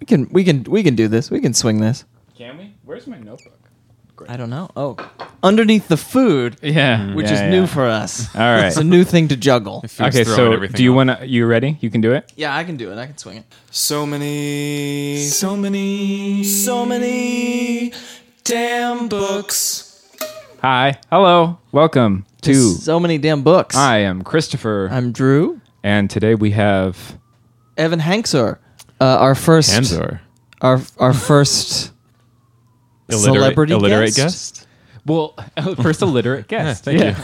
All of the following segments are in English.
We can we can we can do this. We can swing this. Can we? Where's my notebook? I don't know. Oh, underneath the food, Yeah, which yeah, is yeah. new for us. All right. It's a new thing to juggle. Okay, so do you want to? You ready? You can do it. Yeah, I can do it. I can swing it. So many, so many, so many damn books. Hi, hello, welcome to. so many damn books. I am Christopher, I'm Drew. and today we have. Evan Hanczor, uh, our first Hanczor. our our first celebrity illiterate guest? guest. Well, first illiterate guest. thank you.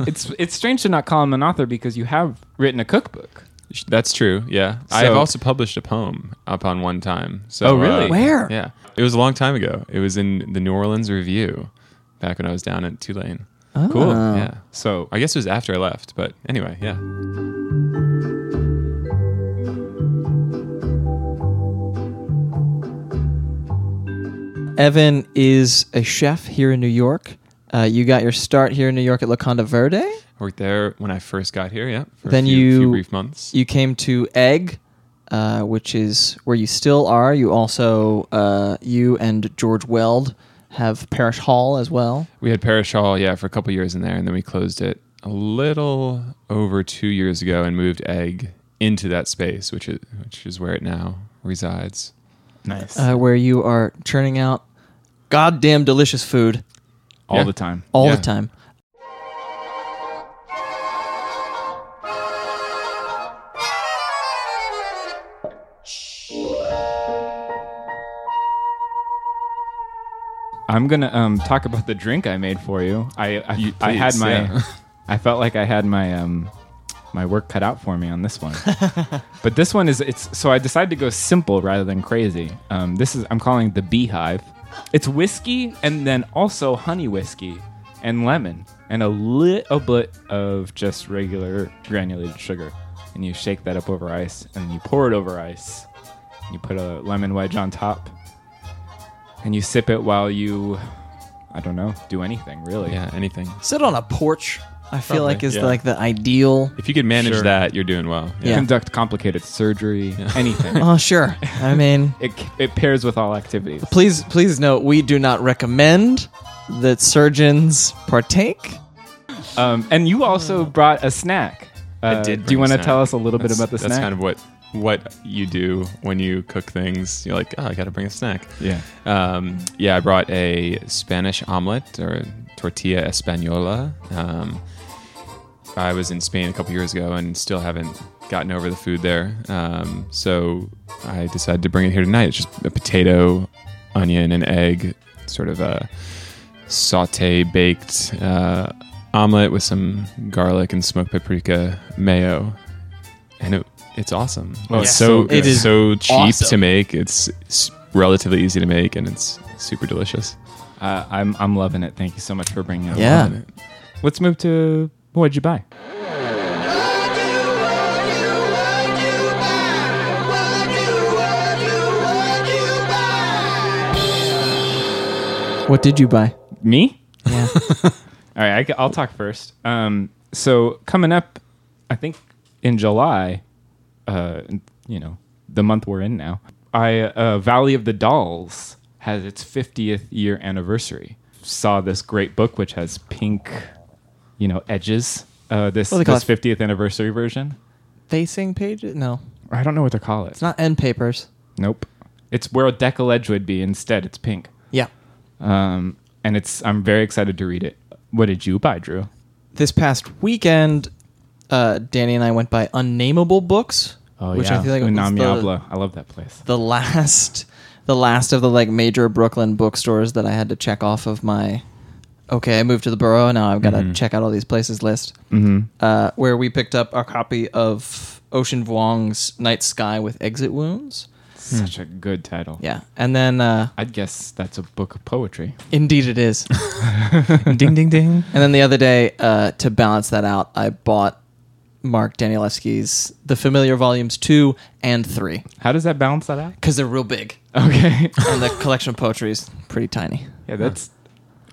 it's it's strange to not call him an author because you have written a cookbook. That's true. Yeah, I have also published a poem upon one time. So, Oh, really? uh, Where? Yeah, it was a long time ago. It was in the New Orleans Review, back when I was down at Tulane. Oh. Cool. Oh. Yeah, So I guess it was after I left, but anyway, yeah. Evan is a chef here in New York. Uh, you got your start here in New York at Locanda Verde. I worked there when I first got here. Yeah, for Then a few, you- few brief months. You came to Egg, uh, which is where you still are. You also uh, you and George Weld have Parish Hall as well. We had Parish Hall, yeah, for a couple years in there, and then we closed it a little over two years ago and moved Egg into that space, which is which is where it now resides. nice uh, where you are churning out goddamn delicious food all yeah. the time. all Yeah. the time. I'm gonna um, talk about the drink I made for you. I I, You- I had please, my yeah. I felt like I had my um my work cut out for me on this one. but this one is it's so I decided to go simple rather than crazy. Um, this is I'm calling it the Beehive. It's whiskey and then also honey whiskey and lemon and a little bit of just regular granulated sugar. And you shake that up over ice and then you pour it over ice. You put a lemon wedge on top and you sip it while you I don't know, do anything really. Yeah, anything. Sit on a porch. I feel Probably, like is yeah. like the ideal. If you could manage Sure. that, you're doing well. Yeah. Conduct complicated surgery, anything. Oh sure. I mean, it, it pairs with all activities. please please note we do not recommend that surgeons partake. Um, and you also brought a snack. Uh, I did. Do you bring want to snack. tell us a little bit That's- about the That's snack? kind of what what you do when you cook things. You're like, oh, I got to bring a snack. yeah. Um, yeah, I brought a Spanish omelet or tortilla española. Um, I was in Spain a couple years ago and still haven't gotten over the food there. Um, so I decided to bring it here tonight. It's just a potato, onion, and egg, sort of a saute baked uh, omelet with some garlic and smoked paprika mayo, and it, it's awesome. Oh, it's it's so so good. It it's so cheap awesome. to make. It's, s relatively easy to make, and it's super delicious. Uh, I'm, I'm loving it. Thank you so much for bringing it. Yeah. along. Let's move to what'd you buy? What did you buy? Me? Yeah. All right, I, will talk first. Um, so coming up, I think in July, uh, you know, the month we're in now, I uh, Valley of the Dolls has its 50th year anniversary. Saw this great book which has pink, you know, edges. Uh, this What do they call this it? 50th anniversary version. Facing pages? No, I don't know what to call it. it's not end papers. Nope. It's where a decal edge would be. Instead, it's pink. Yeah. Um, and it's I'm very excited to read it. What did you buy, Drew? This past weekend, uh, Danny and I went by Unnameable Books, Oh which yeah, I feel like was Unami the. I love that place. the last, the last of the like major Brooklyn bookstores that I had to check off of my. Okay, I moved to the borough. Now I've got to Mhm. check out all these places list. Mm-hmm. Uh, where we picked up a copy of Ocean Vuong's Night Sky with Exit Wounds. Such a good title. Yeah, and then uh, I'd guess that's a book of poetry. indeed it is. ding ding ding. And then the other day, uh, to balance that out, I bought Mark Danielewski's The Familiar Volumes 2 and 3 How does that balance that out? because they're real big. Okay. And the collection of poetry is pretty tiny. yeah, that's.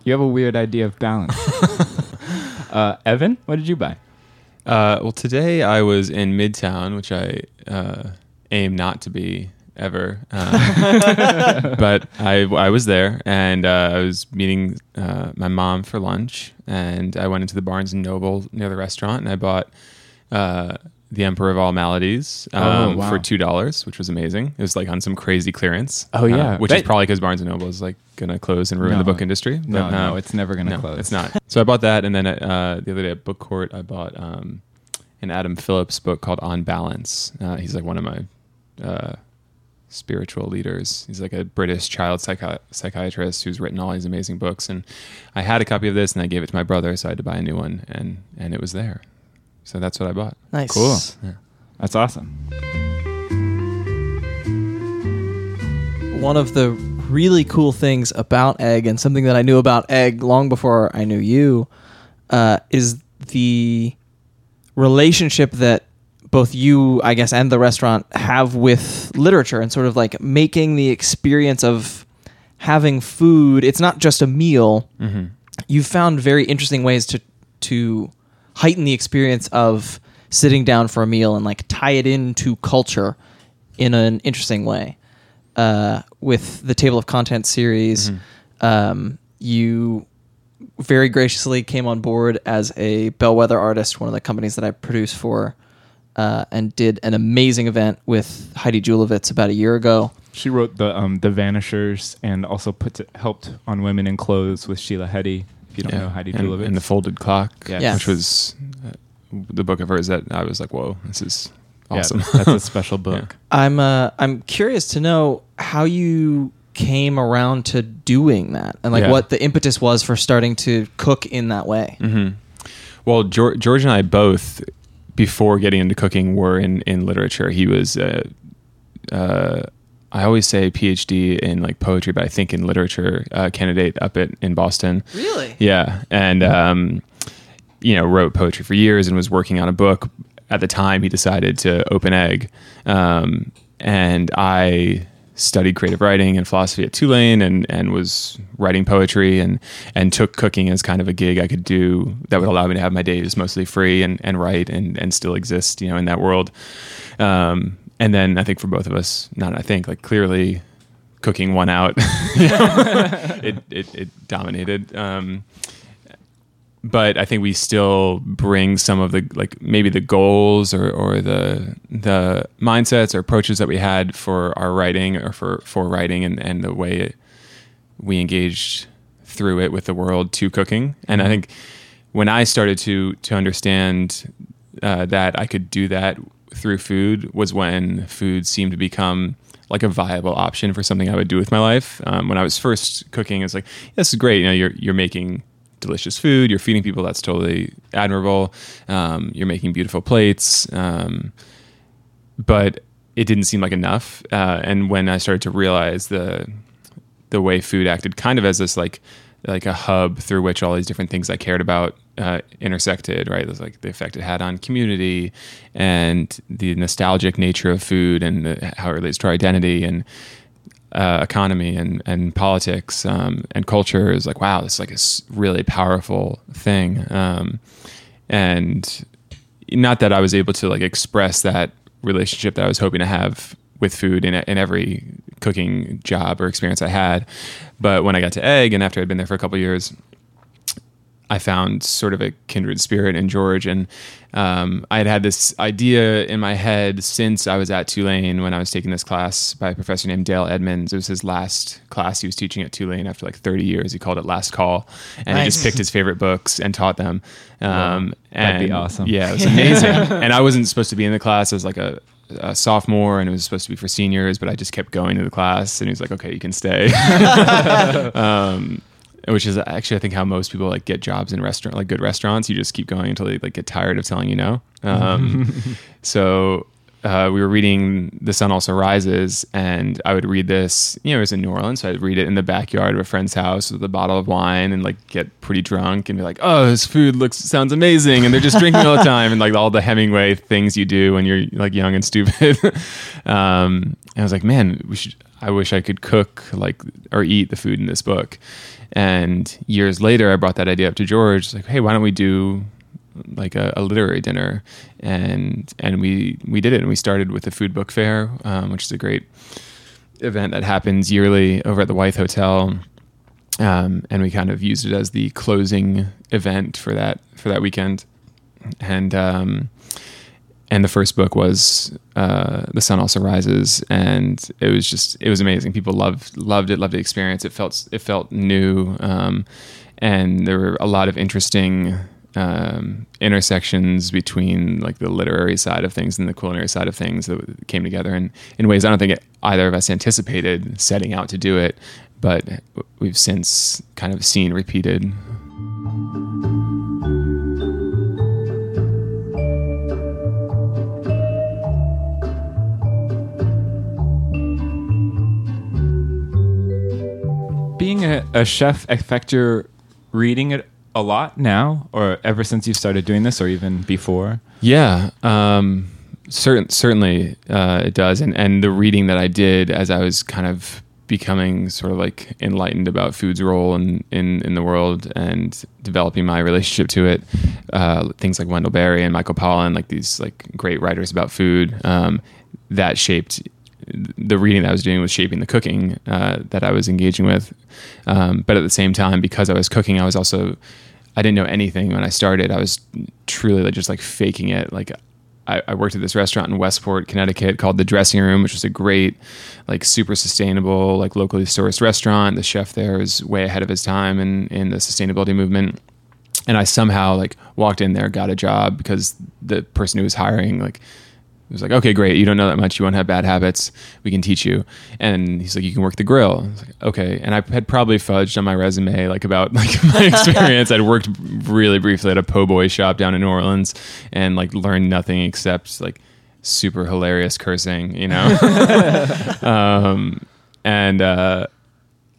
You have a weird idea of balance. uh, Evan, what did you buy? Uh, well, today I was in Midtown, which I uh, aim not to be ever. Um, but I, I was there and uh, I was meeting uh, my mom for lunch. And I went into the Barnes and Noble near the restaurant and I bought uh, The Emperor of All Maladies um, Oh, wow. for $2, which was amazing. It was like on some crazy clearance. Oh, yeah. uh, which is probably because Barnes and Noble is like going to close and ruin No. the book industry. No, But, no, uh, it's never gonna no, close. It's not. So I bought that, and then uh, the other day at Book Court, I bought um, an Adam Phillips book called On Balance. Uh, he's like one of my uh, spiritual leaders. He's like a British child psychi- psychiatrist who's written all these amazing books. And I had a copy of this, and I gave it to my brother, so I had to buy a new one, and and it was there. So that's what I bought. Nice. Cool. Yeah. That's awesome. One of the really cool things about egg, and something that I knew about egg long before I knew you, uh, is the relationship that both you, I guess, and the restaurant have with literature and sort of like making the experience of having food. It's not just a meal. You've found very interesting ways to to heighten the experience of sitting down for a meal and like tie it into culture in an interesting way. Uh, with the table of contents series, um, you very graciously came on board as a bellwether artist, one of the companies that I produce for, uh, and did an amazing event with Heidi Julavits about a year ago. She wrote the um, the Vanishers and also put to, helped on Women in Clothes with Sheila Heti. If you don't know Heidi and, Julavits. and the Folded Clock, Yes. Yeah. which was uh, the book of hers that I was like, whoa, this is Yeah, awesome. that's a special book. I'm uh, I'm curious to know how you came around to doing that, and like Yeah. what the impetus was for starting to cook in that way. hmm Well, George, George and I both, before getting into cooking, were in, in literature. He was, uh, uh, I always say PhD in like poetry, but I think in literature uh, candidate up at in Boston. Really? Yeah, and um, you know, wrote poetry for years and was working on a book. At the time, he decided to open egg, um, and I studied creative writing and philosophy at Tulane, and and was writing poetry and and took cooking as kind of a gig I could do that would allow me to have my days mostly free and and write and and still exist, you know, in that world. Um, and then I think for both of us, not I think like clearly cooking one out. It, it it dominated. Um, but I think we still bring some of the like maybe the goals or, or the the mindsets or approaches that we had for our writing or for, for writing and, and the way it, we engaged through it with the world to cooking. And I think when I started to to understand uh, that I could do that through food was when food seemed to become like a viable option for something I would do with my life. Um, when I was first cooking, it's like this is great. You know, you're you're making delicious food, you're feeding people. That's totally admirable. Um, you're making beautiful plates. Um, but it didn't seem like enough. Uh, and when I started to realize the the way food acted, kind of as this like like a hub through which all these different things I cared about uh, intersected, right? Like the effect it had on community and the nostalgic nature of food and the, how it relates to our identity and uh, economy and, and politics um, and culture is like, wow, this is like a really powerful thing. Um, and not that I was able to like express that relationship that I was hoping to have with food in, in every cooking job or experience I had. But when I got to egg and after I'd been there for a couple of years, I found sort of a kindred spirit in George. And um, I had had this idea in my head since I was at Tulane when I was taking this class by a professor named Dale Edmonds. It was his last class he was teaching at Tulane after like 30 years. He called it Last Call. And he just picked his favorite books and taught them. Um, That'd be awesome. Yeah, it was amazing. and I wasn't supposed to be in the class. I was like a, a sophomore and it was supposed to be for seniors, but I just kept going to the class and he was like, okay, you can stay. um, which is actually I think how most people like get jobs in restaurant like good restaurants. You just keep going until they like get tired of telling you no. Um, so uh, we were reading The Sun Also Rises, and I would read this. You know, it was in New Orleans, so I'd read it in the backyard of a friend's house with a bottle of wine and like get pretty drunk and be like, "Oh, this food looks sounds amazing," and they're just drinking all the time and like all the Hemingway things you do when you're like young and stupid. um, and I was like, "Man, we should." I wish I could cook like or eat the food in this book. And years later, I brought that idea up to George. Like, hey, why don't we do like a, a literary dinner? And and we we did it. And we started with the food book fair, um, which is a great event that happens yearly over at the Wythe Hotel, um, and we kind of used it as the closing event for that for that weekend. And um, and the first book was uh, "The Sun Also Rises," and it was just it was amazing. People loved loved it, loved the experience. It felt it felt new, um, and there were a lot of interesting um, intersections between like the literary side of things and the culinary side of things that came together in, in ways I don't think either of us anticipated setting out to do it, but we've since kind of seen repeated. Being a, a chef your reading it a lot now, or ever since you started doing this, or even before? Yeah, um, certain, certainly uh, it does. And and the reading that I did as I was kind of becoming sort of like enlightened about food's role in in, in the world and developing my relationship to it. Uh, things like Wendell Berry and Michael Pollan, like these like great writers about food, um, that shaped the reading that I was doing was shaping the cooking uh, that I was engaging with. Um, but at the same time, because I was cooking, I was also I didn't know anything when I started. I was truly just like faking it. Like I, I, worked at this restaurant in Westport, Connecticut called the Dressing Room, which was a great, like super sustainable, like locally sourced restaurant. The chef there was way ahead of his time in in the sustainability movement. And I somehow like walked in there, got a job because the person who was hiring like he was like, okay, great. You don't know that much. You won't have bad habits. We can teach you. And he's like, you can work the grill. I was like, okay. And I had probably fudged on my resume, like about like my experience. I'd worked really briefly at a po' boy shop down in New Orleans and like learned nothing except like super hilarious cursing, you know? um, and, uh,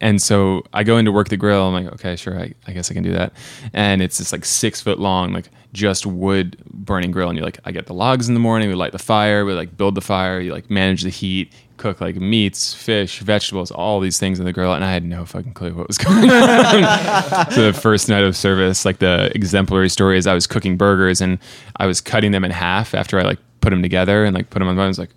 and so I go into work the grill. I'm like, okay, sure, I, I guess I can do that. And it's this like six foot long, like just wood burning grill. And you're like, I get the logs in the morning, we light the fire, we like build the fire, you like manage the heat, cook like meats, fish, vegetables, all these things in the grill. And I had no fucking clue what was going on. so the first night of service, like the exemplary story is I was cooking burgers and I was cutting them in half after I like put them together and like put them on. I was like,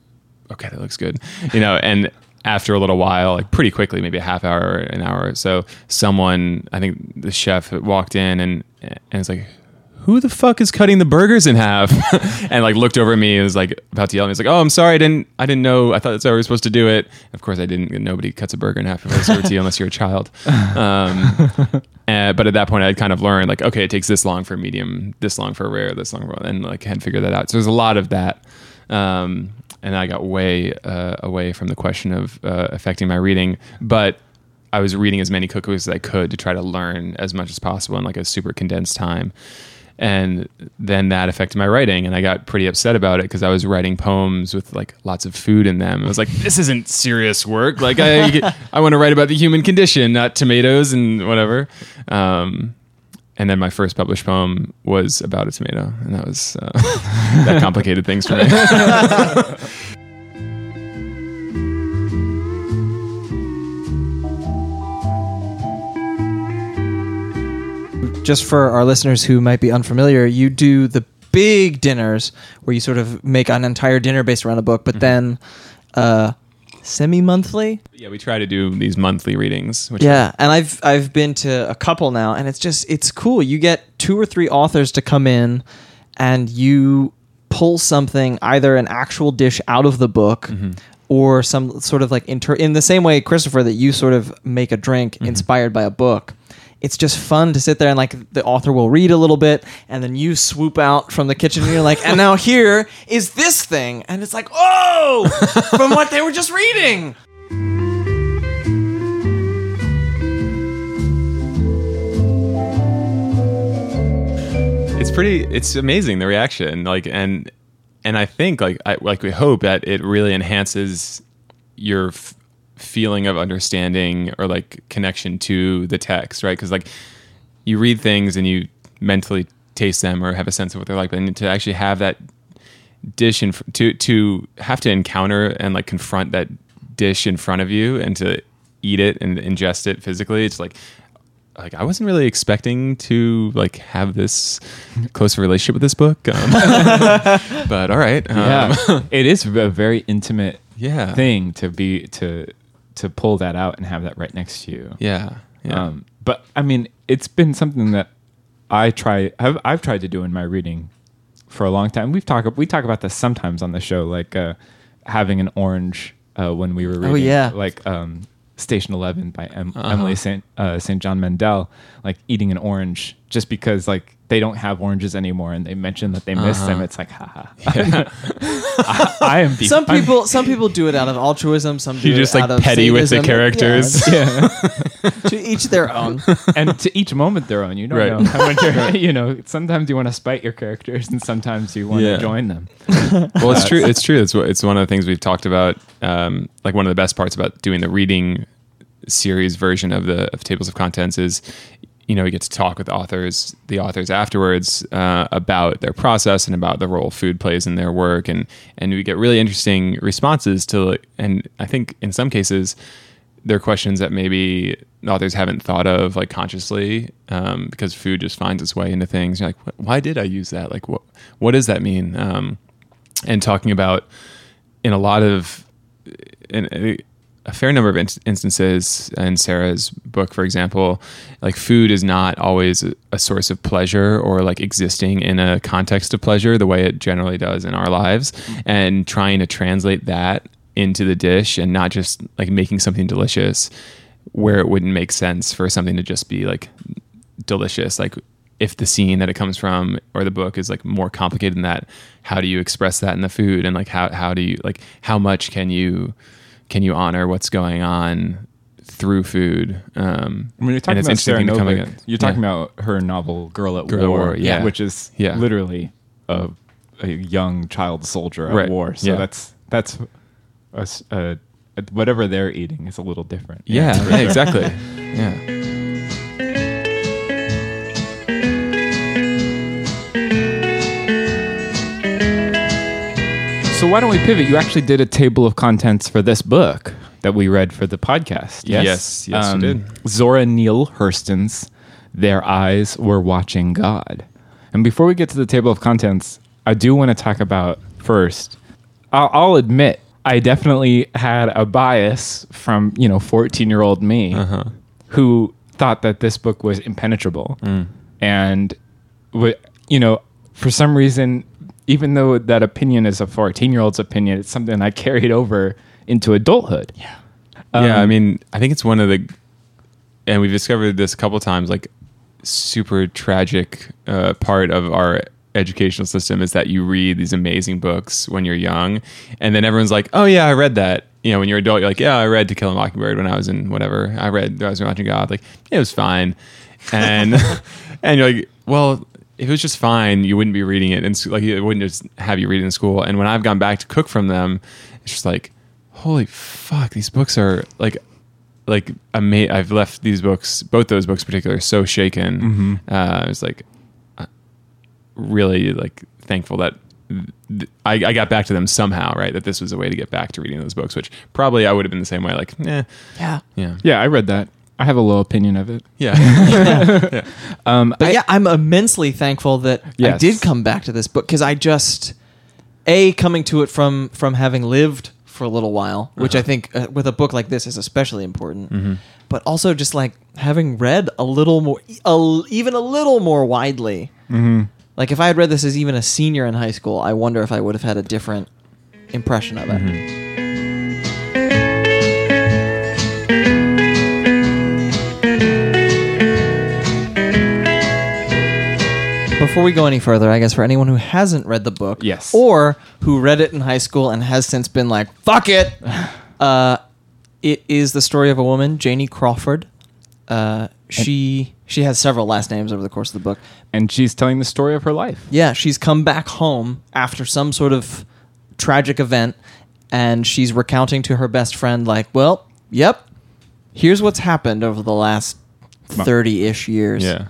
okay, that looks good, you know, and after a little while, like pretty quickly, maybe a half hour, an hour so, someone, I think the chef walked in and and it's like, who the fuck is cutting the burgers in half? and like looked over at me and was like about to yell at me. He's like, oh, I'm sorry, I didn't, I didn't know. I thought that's how we were supposed to do it. Of course, I didn't. Nobody cuts a burger in half if it's tortilla unless you're a child. Um, and, but at that point, I'd kind of learned like, okay, it takes this long for a medium, this long for a rare, this long for, and like had figured that out. So there's a lot of that. Um, and I got way uh, away from the question of uh, affecting my reading. But I was reading as many cookbooks as I could to try to learn as much as possible in like a super condensed time. And then that affected my writing, and I got pretty upset about it because I was writing poems with like lots of food in them. I was like, "This isn't serious work. Like, I I want to write about the human condition, not tomatoes and whatever." Um, and then my first published poem was about a tomato, and that was uh, that complicated things for me. Just for our listeners who might be unfamiliar, you do the big dinners where you sort of make an entire dinner based around a book, but mm-hmm. then uh, semi-monthly. Yeah, we try to do these monthly readings. yeah, and I've I've been to a couple now, and it's just it's cool. You get two or three authors to come in, and you pull something, either an actual dish out of the book. Mm-hmm. Or some sort of like inter in the same way, Christopher, that you sort of make a drink mm-hmm. inspired by a book it's just fun to sit there and like the author will read a little bit and then you swoop out from the kitchen and you're like and now here is this thing. And it's like oh from what they were just reading. It's pretty it's amazing the reaction like and and i think like I, like we hope that it really enhances your f- feeling of understanding or like connection to the text, right? Because like you read things and you mentally taste them or have a sense of what they're like, but to actually have that dish and to to have to encounter and like confront that dish in front of you and to eat it and ingest it physically, it's like like I wasn't really expecting to like have this close relationship with this book, um, but all right, um, yeah, it is a very intimate yeah thing to be to to pull that out and have that right next to you. Yeah. Yeah. Um, but I mean, it's been something that I try. I've, I've tried to do in my reading for a long time. We've talked. We talk about this sometimes on the show, like uh, having an orange uh, when we were reading. Oh, yeah. like um, Station Eleven by em- Uh-huh. Emily Saint uh, Saint John Mandel, like eating an orange just because like they don't have oranges anymore, and they mention that they miss Uh-huh. them. It's like, haha. I, I am. be- Some I'm- people, some people do it out of altruism. Some do You're it just like out of petty with the characters. yeah. Yeah, to each their own. and to each moment their own. You don't Right. know. how much you're- you know, sometimes you want to spite your characters, and sometimes you want Yeah. to join them. well, it's true. It's true. It's it's one of the things we've talked about. Um, like one of the best parts about doing the reading series version of the of tables of contents is, you know, you get to talk with authors, the authors afterwards uh, about their process and about the role food plays in their work, and and we get really interesting responses to. And I think in some cases, there are questions that maybe authors haven't thought of like consciously um, because food just finds its way into things. You're like, why did I use that? Like, what what does that mean? Um, and talking about in a lot of in a, fair number of in- instances in Sarah's book, for example, like food is not always a, a source of pleasure or like existing in a context of pleasure the way it generally does in our lives, mm-hmm. and trying to translate that into the dish and not just like making something delicious where it wouldn't make sense for something to just be like delicious. Like if the scene that it comes from or the book is like more complicated than that how do you express that in the food? And like how how do you like how much can you can you honor what's going on through food um mean, you're talking about Sarah interesting to come again- you're talking yeah. about her novel "Girl at Girl War,", War, yeah. which is Yeah. literally a, a young child soldier at Right, war. So that's that's a a- whatever they're eating is a little different. yeah yeah exactly yeah So why don't we pivot? You actually did a table of contents for this book that we read for the podcast. Yes, Um, Yes, yes, we did. Zora Neale Hurston's "Their Eyes Were Watching God." And before we get to the table of contents, I do want to talk about first. I'll, I'll admit I definitely had a bias from you know fourteen year old me Uh-huh. who thought that this book was impenetrable, Mm. and w- you know for some reason, even though that opinion is a fourteen year old's opinion, it's something I carried over into adulthood. Yeah, yeah, I mean, I think it's one of the, and we've discovered this a couple times, like super tragic uh, part of our educational system is that you read these amazing books when you're young, and then everyone's like, "Oh yeah, I read that." You know, when you're adult, you're like, "Yeah, I read To Kill a Mockingbird when I was in whatever. I read I was watching God. Like, it was fine," and and you're like, "Well." If it was just fine, you wouldn't be reading it, and like it wouldn't just have you read it in school. And when I've gone back to cook from them, it's just like, holy fuck, these books are like like ama- I've left these books, both those books in particular, so shaken. Mm-hmm. Uh, I was like, uh, really like thankful that I, I got back to them somehow, right? That this was a way to get back to reading those books, which probably I would have been the same way. Like, eh, Yeah. yeah, yeah, I read that. I have a low opinion of it. yeah, Um, But I- yeah, I'm immensely thankful that I did come back to this book because I just a coming to it from from having lived for a little while, which I think uh, with a book like this is especially important. But also just like having read a little more, a, even a little more widely. Like if I had read this as even a senior in high school, I wonder if I would have had a different impression of it. Before we go any further, I guess for anyone who hasn't read the book, Yes. or who read it in high school and has since been like, "Fuck it," uh, it is the story of a woman, Janie Crawford. Uh, she she has several last names over the course of the book. and she's telling the story of her life. Yeah, she's come back home after some sort of tragic event, and she's recounting to her best friend, like, "Well, yep, here's what's happened over the last thirty-ish years." yeah.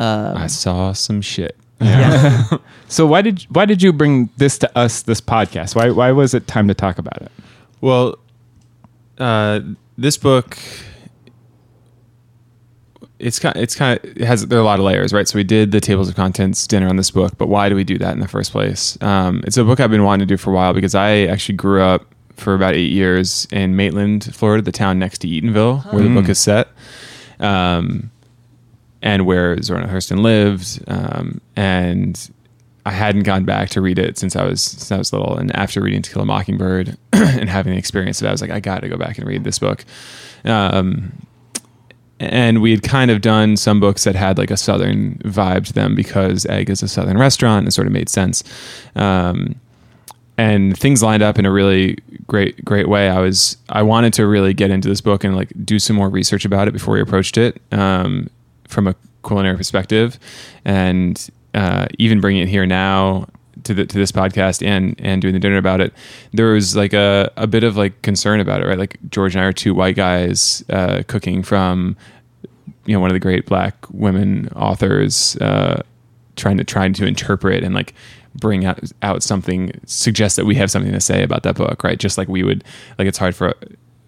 Um, I saw some shit. yeah. So why did why did you bring this to us this podcast? Why why was it time to talk about it? Well, uh, this book, it's kind, it's kind of it has there are a lot of layers, right? So we did the tables of contents dinner on this book, but why do we do that in the first place? Um, it's a book I've been wanting to do for a while because I actually grew up for about eight years in Maitland, Florida, the town next to Eatonville, where the book is set, um, and where Zora Neale Hurston lived. Um, and I hadn't gone back to read it since I was since I was little. And after reading To Kill a Mockingbird and having the experience of that, I was like, I got to go back and read this book. Um, and we had kind of done some books that had like a southern vibe to them because Egg is a southern restaurant and it sort of made sense. Um, and things lined up in a really great great way. I was I wanted to really get into this book and like do some more research about it before we approached it um, from a culinary perspective, and uh, even bringing it here now to the to this podcast and and doing the dinner about it. There was like a a bit of like concern about it, right? Like George and I are two white guys uh, cooking from you know one of the great black women authors uh, trying to trying to interpret and like bring out out something suggest that we have something to say about that book right just like we would like it's hard for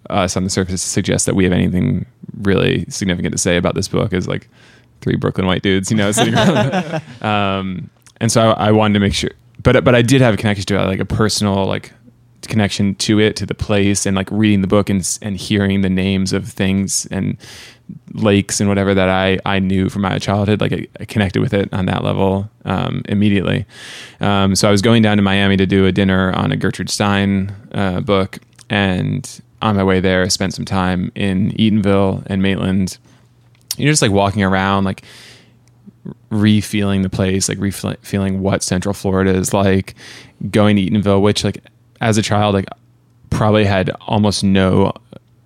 us on the surface to suggest that we have anything really significant to say about this book is like three brooklyn white dudes you know sitting around um, and so I, I wanted to make sure but but i did have a connection to it like a personal like connection to it to the place and like reading the book and and hearing the names of things and lakes and whatever that I I knew from my childhood like I, I connected with it on that level um, immediately. Um, so I was going down to Miami to do a dinner on a Gertrude Stein uh, book and on my way there I spent some time in Eatonville and Maitland you're just like walking around like re-feeling the place, like re-feeling what Central Florida is like, going to Eatonville, which like as a child, like probably had almost no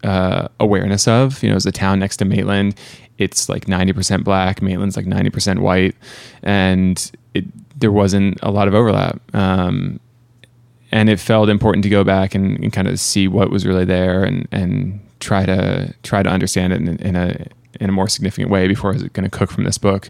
uh, awareness of. You know, as a town next to Maitland, it's like ninety percent black. Maitland's like ninety percent white, and it there wasn't a lot of overlap. Um, and it felt important to go back and, and kind of see what was really there and, and try to try to understand it in, in a in a more significant way before I was going to cook from this book.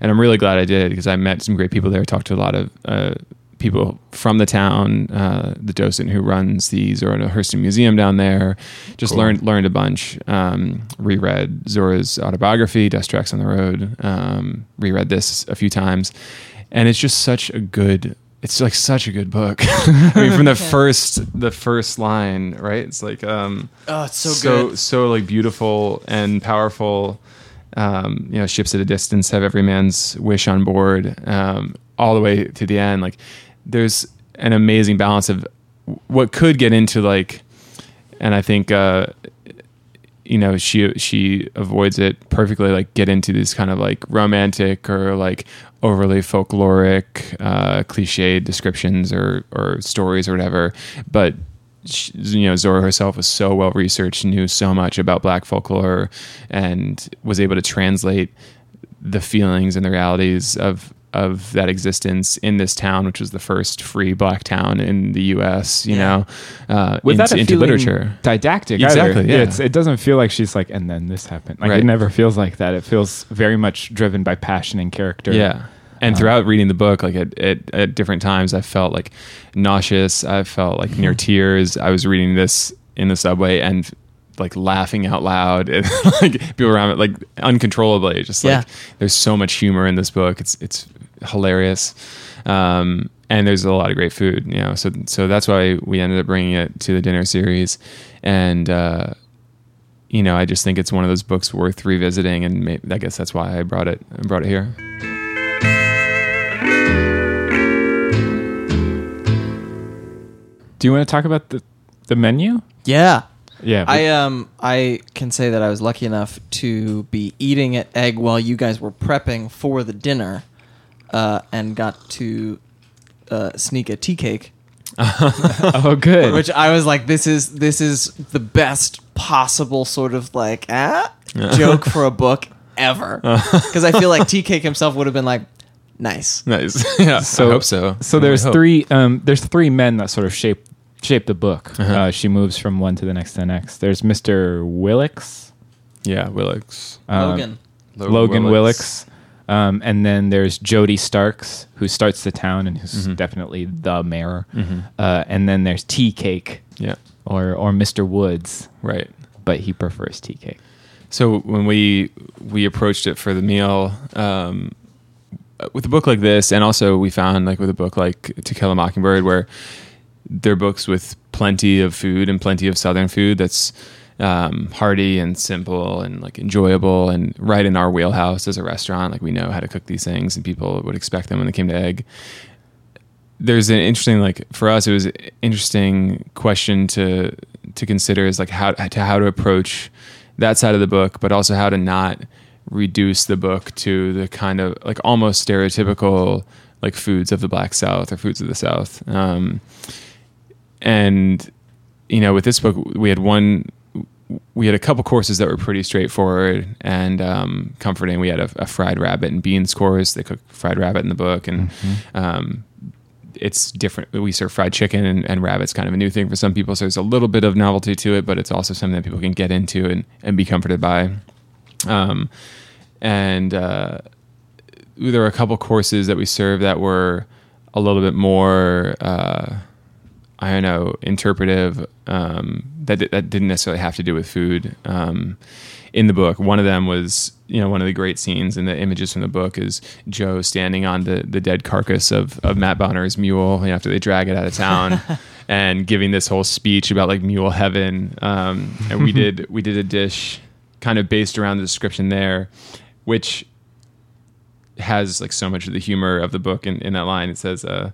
And I'm really glad I did because I met some great people there. Talked to a lot of uh, people from the town, uh, the docent who runs the Zora Hurston Museum down there. Just learned learned a bunch. Um, reread Zora's autobiography, Dust Tracks on the Road. Um, reread this a few times, and it's just such a good. It's like such a good book. I mean, from the first the first line, right? It's like um, Oh, it's so, so good. so like beautiful and powerful. Um, you know, ships at a distance have every man's wish on board. Um, all the way to the end, like there's an amazing balance of what could get into like, and I think uh, you know she she avoids it perfectly. Like get into these kind of like romantic or like overly folkloric, uh, cliched descriptions or or stories or whatever, but you know Zora herself was so well researched, knew so much about Black folklore, and was able to translate the feelings and the realities of of that existence in this town, which was the first free Black town in the U.S. You know, uh, Without into, into literature. didactic. Exactly, Either. yeah. It's, it doesn't feel like she's like, and then this happened. Like Right. it never feels like that. It feels very much driven by passion and character. Yeah. And throughout reading the book, like at, at, at different times, I felt like nauseous. I felt like near tears. I was reading this in the subway and like laughing out loud and like people around it, like uncontrollably. Just like Yeah. there's so much humor in this book. It's it's hilarious. Um, and there's a lot of great food, you know. So so that's why we ended up bringing it to the dinner series, and uh, you know, I just think it's one of those books worth revisiting, and may, I guess that's why I brought it I brought it here. Do you want to talk about the the menu? Yeah. Yeah. I um I can say that I was lucky enough to be eating at Egg while you guys were prepping for the dinner, uh, and got to uh, sneak a tea cake, oh, good. which I was like, this is this is the best possible sort of like ah joke for a book ever, because I feel like tea cake himself would have been like, nice. Nice. yeah, So- I hope so. So I there's hope. three. Um, there's three men that sort of shape shape the book. Uh-huh. Uh, she moves from one to the next to the next. There's Mr. Killicks, Yeah, Killicks. um, Logan. Logan Killicks, um, and then there's Jody Starks, who starts the town and who's Mm-hmm. definitely the mayor. Uh, and then there's Tea Cake, Yeah, or or Mr. Woods, right. but he prefers tea cake. So when we we approached it for the meal, um, with a book like this, and also we found like with a book like To Kill a Mockingbird, where they're books with plenty of food and plenty of southern food that's um, hearty and simple and like enjoyable and right in our wheelhouse as a restaurant. Like we know how to cook these things and people would expect them when they came to Egg. There's an interesting like for us it was interesting question to to consider is like how to how to approach that side of the book, but also how to not reduce the book to the kind of like almost stereotypical like foods of the Black South or foods of the South. Um, and you know, with this book, we had one, we had a couple courses that were pretty straightforward and um, comforting. We had a, a, fried rabbit and beans course. They cook fried rabbit in the book, and mm-hmm. um, it's different. We serve fried chicken and, and rabbit's kind of a new thing for some people, so there's a little bit of novelty to it, but it's also something that people can get into and, and be comforted by. Um, and uh, there were a couple courses that we served that were a little bit more, uh, I don't know, interpretive. Um, that that didn't necessarily have to do with food. Um, in the book, one of them was you know one of the great scenes in the images from the book is Joe standing on the the dead carcass of of Matt Bonner's mule you know, after they drag it out of town. and giving this whole speech about like mule heaven, um, and we did we did a dish kind of based around the description there, which has like so much of the humor of the book in, in that line. It says, uh,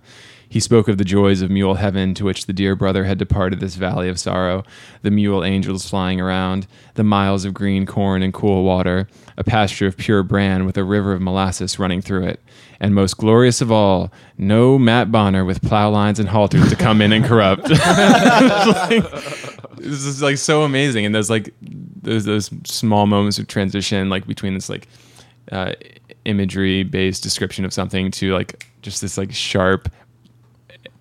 he spoke of the joys of mule heaven to which the dear brother had departed this valley of sorrow, the mule angels flying around, the miles of green corn and cool water, a pasture of pure bran with a river of molasses running through it. And most glorious of all, no Matt Bonner with plow lines and halters to come in and corrupt. like, this is like so amazing. And there's like those those small moments of transition, like between this like uh, imagery based description of something to like just this like sharp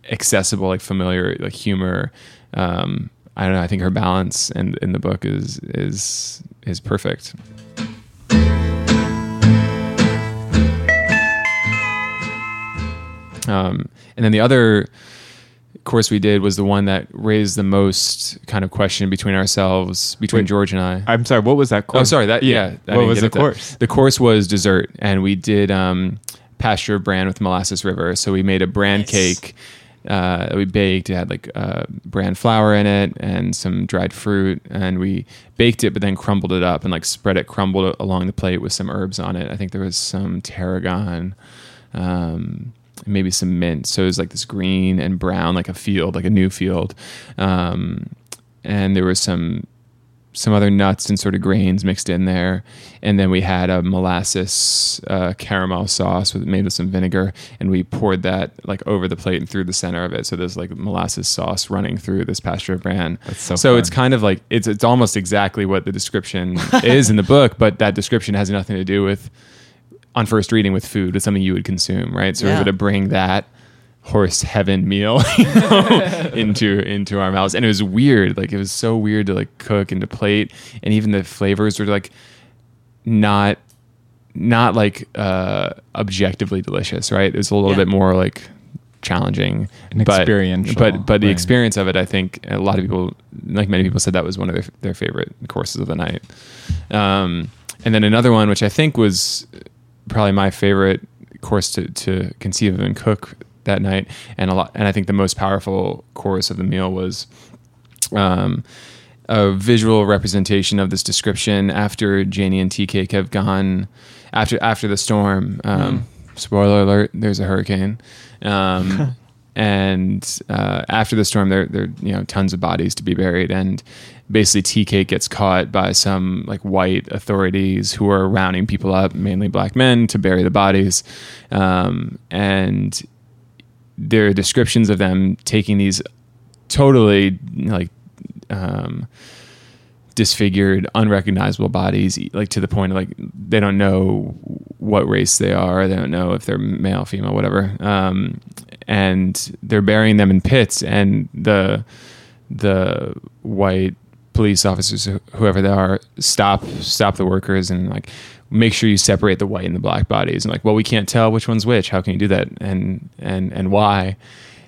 accessible like familiar like humor um i don't know i think her balance in in the book is is is perfect um and then the other course we did was the one that raised the most kind of question between ourselves, between Wait, George and I. I'm sorry, what was that course? Oh, sorry, that yeah. yeah what was the course? That. The course was dessert, and we did um, pasture bran with molasses river. So we made a bran nice. cake. Uh, we baked. It had like uh, bran flour in it and some dried fruit, and we baked it, but then crumbled it up and like spread it crumbled along the plate with some herbs on it. I think there was some tarragon. Um, maybe some mint. So it was like this green and brown, like a field, like a new field. Um, and there was some some other nuts and sort of grains mixed in there, and then we had a molasses uh, caramel sauce with made with some vinegar, and we poured that like over the plate and through the center of it. So there's like molasses sauce running through this pasture of bran. That's so. So fun. it's kind of like it's it's almost exactly what the description is in the book, but that description has nothing to do with on first reading with food with something you would consume, right? So yeah. we're going to bring that horse heaven meal you know, into into our mouths, and it was weird. Like it was so weird to like cook and to plate, and even the flavors were like not not like uh, objectively delicious, right? It was a little yeah. bit more like challenging, An but, experiential, but but the right. experience of it, I think a lot of people, like many people, said that was one of their, their favorite courses of the night. Um, and then another one, which I think was probably my favorite course to, to conceive of and cook that night. And a lot, and I think the most powerful chorus of the meal was um, a visual representation of this description after Janie and Tea Cake have gone after after the storm. Um, mm. Spoiler alert: there's a hurricane. Um, and uh, after the storm, there there you know tons of bodies to be buried, and basically Tea Cake gets caught by some like white authorities who are rounding people up, mainly black men, to bury the bodies, um, and there are descriptions of them taking these totally like. Um, disfigured, unrecognizable bodies, like to the point of like they don't know what race they are, they don't know if they're male, female, whatever, um, and they're burying them in pits, and the the white police officers, whoever they are, stop stop the workers and like make sure you separate the white and the black bodies. And like, well, we can't tell which one's which. How can you do that? And and and why?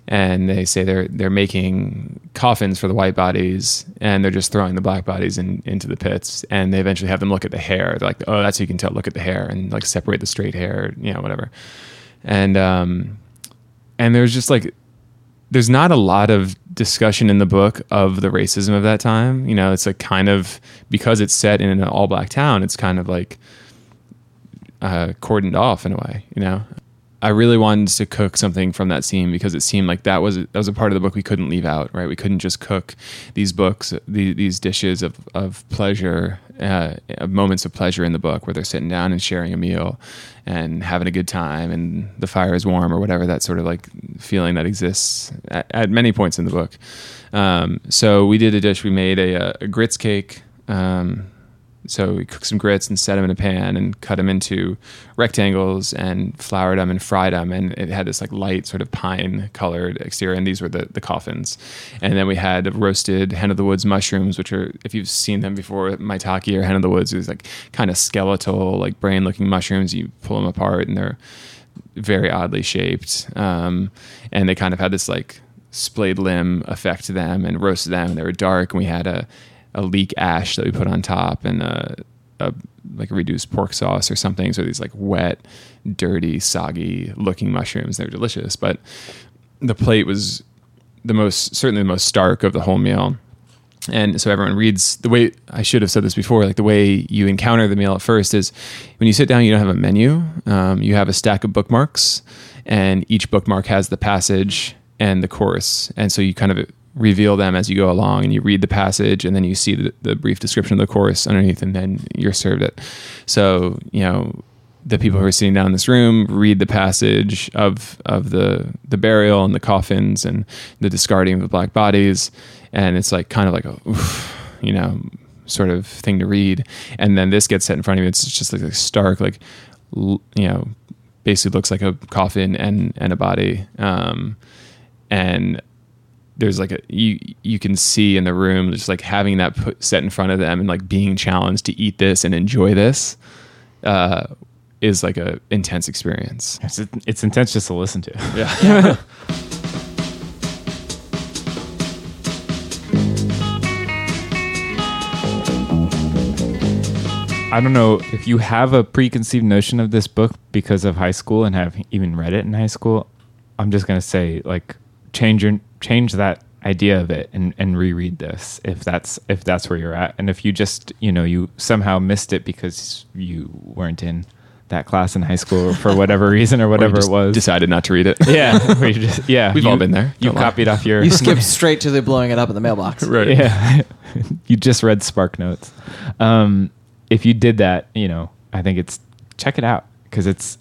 And they say they're they're making coffins for the white bodies, and they're just throwing the black bodies in, into the pits. And they eventually have them look at the hair. They're like, oh, that's how you can tell. Look at the hair and like separate the straight hair, you know, whatever. And um, and there's just like there's not a lot of discussion in the book of the racism of that time. You know, it's like kind of because it's set in an all black town, it's kind of like uh, cordoned off in a way. You know, I really wanted to cook something from that scene because it seemed like that was that was a part of the book we couldn't leave out. Right, we couldn't just cook these books, these, these dishes of of pleasure, uh, moments of pleasure in the book where they're sitting down and sharing a meal and having a good time and the fire is warm or whatever that sort of like feeling that exists at, at many points in the book. Um, so we did a dish. We made a, a grits cake. Um, so we cooked some grits and set them in a pan and cut them into rectangles and floured them and fried them. And it had this like light sort of pine colored exterior. And these were the, the coffins. And then we had roasted hen of the woods mushrooms, which are, if you've seen them before, maitake or hen of the woods is like kind of skeletal, like brain looking mushrooms. You pull them apart and they're very oddly shaped. Um, and they kind of had this like splayed limb effect to them and roasted them. And they were dark. And we had a, a leek ash that we put on top and a, a like a reduced pork sauce or something. So these like wet, dirty, soggy looking mushrooms. They're delicious, but the plate was the most certainly the most stark of the whole meal. And so everyone reads the way I should have said this before. Like the way you encounter the meal at first is when you sit down, you don't have a menu. Um, you have a stack of bookmarks, and each bookmark has the passage and the course. And so you kind of reveal them as you go along and you read the passage and then you see the, the brief description of the course underneath and then you're served it. So, you know, the people who are sitting down in this room read the passage of of the the burial and the coffins and the discarding of the black bodies. And it's like kind of like a oof, you know sort of thing to read. And then this gets set in front of you. It's just like a stark like you know basically looks like a coffin and and a body. Um and there's like a you you can see in the room just like having that put set in front of them and like being challenged to eat this and enjoy this uh is like a intense experience It's, it's intense just to listen to. yeah I don't know if you have a preconceived notion of this book because of high school and have even read it in high school. I'm just gonna say like change your change that idea of it and, and reread this if that's if that's where you're at and if you just you know you somehow missed it because you weren't in that class in high school for whatever reason or Or you whatever just it was decided not to read it yeah where you just, yeah We've you- all been there. you Don't lie. copied off your You skipped straight to the blowing it up in the mailbox. right yeah you just read SparkNotes um, if you did that you know i think it's check it out because it's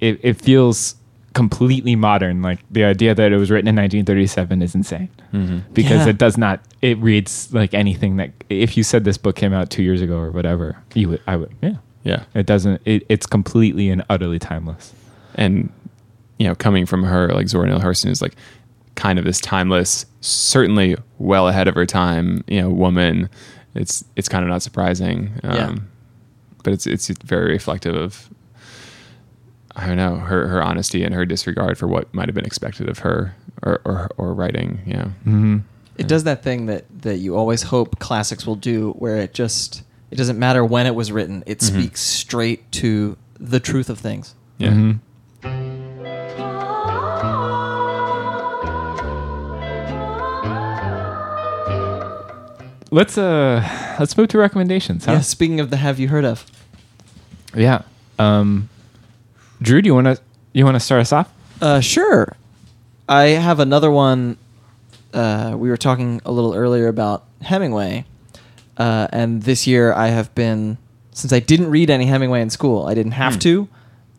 it, it feels completely modern. Like the idea that it was written in 1937 is insane. Because Yeah. it does not it reads like anything that if you said this book came out two years ago or whatever you would i would yeah. Yeah. It doesn't it, it's completely and utterly timeless. And you know coming from her like Zora Neale Hurston is like kind of this timeless certainly well ahead of her time you know woman. It's it's kind of not surprising um, Yeah. but it's it's very reflective of I don't know her her honesty and her disregard for what might have been expected of her or or, or writing yeah mm-hmm. It does that thing that that you always hope classics will do, where it just it doesn't matter when it was written; it Mhm. speaks straight to the truth of things. yeah Mm-hmm. let's uh let's move to recommendations huh? Yeah. Speaking of the have you heard of? Yeah. Um, Drew, do you want to you want to start us off? Uh, sure. I have another one. Uh, we were talking a little earlier about Hemingway, uh, and this year I have been since I didn't read any Hemingway in school. I didn't have Hmm. to,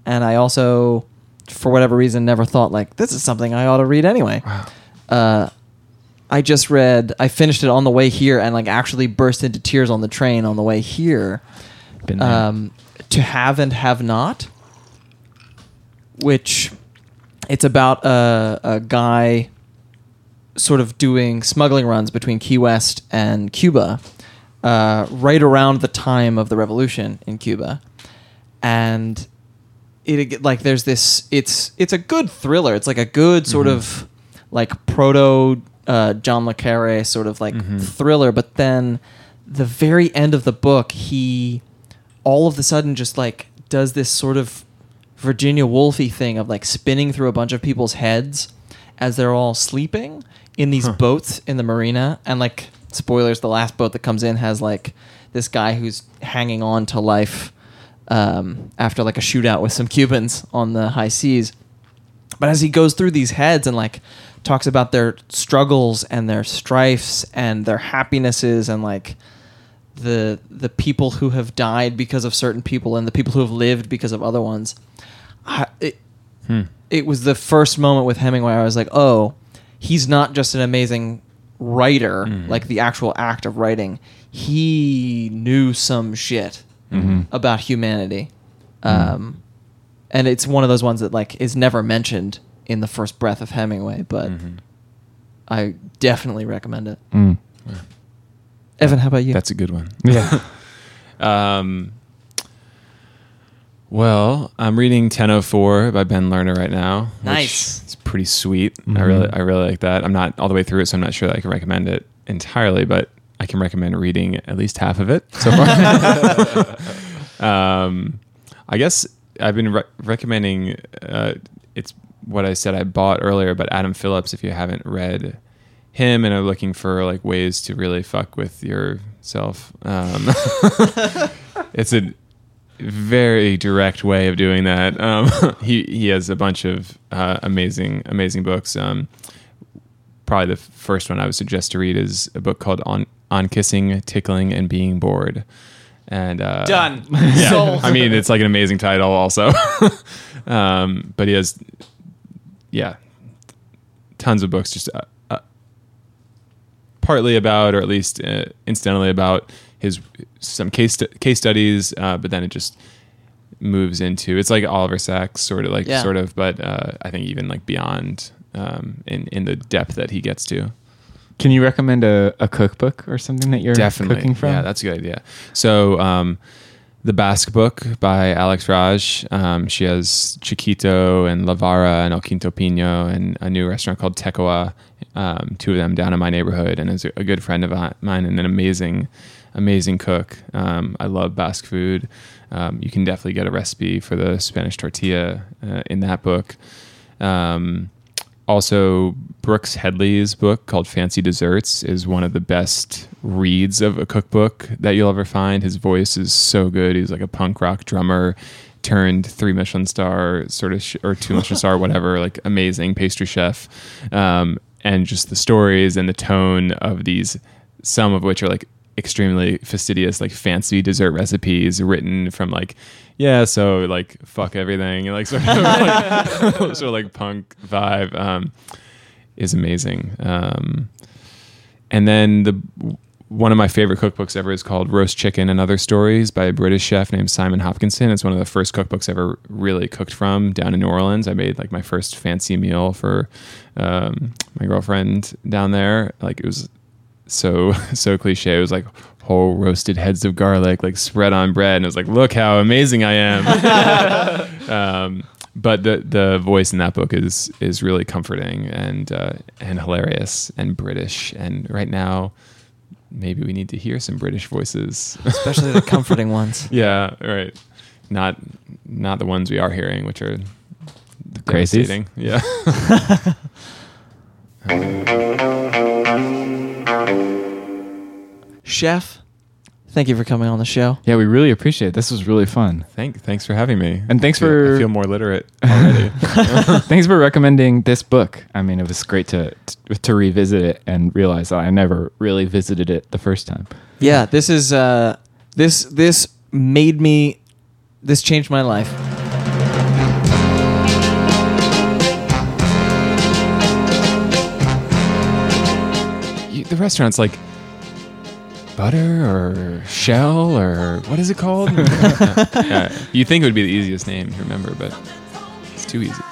and I also, for whatever reason, never thought like this is something I ought to read anyway. Uh, I just read. I finished it on the way here, and like actually burst into tears on the train on the way here. Um, to have and have not, which it's about a, a guy sort of doing smuggling runs between Key West and Cuba, uh, right around the time of the revolution in Cuba, and it like there's this. It's it's a good thriller. It's like a good sort of like proto uh, John le Carre sort of like thriller, but then the very end of the book, he all of the sudden just like does this sort of Virginia Woolfy thing of like spinning through a bunch of people's heads as they're all sleeping in these boats in the marina, and like spoilers, the last boat that comes in has like this guy who's hanging on to life um, after like a shootout with some Cubans on the high seas. But as he goes through these heads and like talks about their struggles and their strifes and their happinesses and like the the people who have died because of certain people and the people who have lived because of other ones. I, it, hmm. it was the first moment with Hemingway I was like, oh, he's not just an amazing writer, mm-hmm. like the actual act of writing. He knew some shit mm-hmm. about humanity. Hmm. Um, and it's one of those ones that like is never mentioned in the first breath of Hemingway, but mm-hmm. I definitely recommend it. Mm. Evan, how about you? That's a good one. Yeah. Um, well, I'm reading 1004 by Ben Lerner right now. Nice. It's pretty sweet. I Mhm. really, I really like that. I'm not all the way through it, so I'm not sure that I can recommend it entirely, but I can recommend reading at least half of it so far. um, I guess I've been re- recommending. Uh, it's what I said I bought earlier, but Adam Phillips. If you haven't read him and are looking for like ways to really fuck with yourself, um, it's a very direct way of doing that. Um, he he has a bunch of uh, amazing amazing books. Um, probably the first one I would suggest to read is a book called On On Kissing, Tickling, and Being Bored. And uh, Done. Yeah. Sold. I mean, it's like an amazing title, also. um, but he has, yeah, tons of books just uh, uh, partly about, or at least uh, incidentally about his some case case studies. Uh, but then it just moves into it's like Oliver Sacks, sort of like Yeah. sort of, but uh, I think even like beyond um, in in the depth that he gets to. Can you recommend a, a cookbook or something that you're Definitely. cooking from? Yeah, that's a good idea. So, um, the Basque book by Alex Raij. Um, she has Txikito and La Vara and El Quinto Pino and a new restaurant called Tekoá. Um, two of them down in my neighborhood, and is a good friend of mine and an amazing, amazing cook. Um, I love Basque food. Um, you can definitely get a recipe for the Spanish tortilla uh, in that book. Um, also, Brooks Headley's book called Fancy Desserts is one of the best reads of a cookbook that you'll ever find. His voice is so good. He's like a punk rock drummer turned three Michelin star sort of sh- or two Michelin star whatever like amazing pastry chef um, and just the stories and the tone of these some of which are like extremely fastidious like fancy dessert recipes written from like yeah so like fuck everything like sort of like, sort of like punk vibe um, is amazing um, and then the one of my favorite cookbooks ever is called Roast Chicken and Other Stories by a British chef named Simon Hopkinson. It's one of the first cookbooks ever really cooked from down in New Orleans. I made like my first fancy meal for um, my girlfriend down there. Like it was so so cliche. It was like whole roasted heads of garlic, like spread on bread, and it was like, look how amazing I am. um, but the the voice in that book is is really comforting and uh, and hilarious and British. And right now, maybe we need to hear some British voices. Especially the comforting ones. yeah, right. Not not the ones we are hearing, which are devastating. Yeah. Chef, thank you for coming on the show. Yeah, we really appreciate it. This was really fun. Thank thanks for having me. And thanks I feel- for- I feel more literate already. Thanks for recommending this book. I mean, it was great to to revisit it and realize that I never really visited it the first time. Yeah, this is uh this this made me this changed my life. the restaurant's like butter or shell or what is it called? yeah. You think it would be the easiest name to remember, but it's too easy.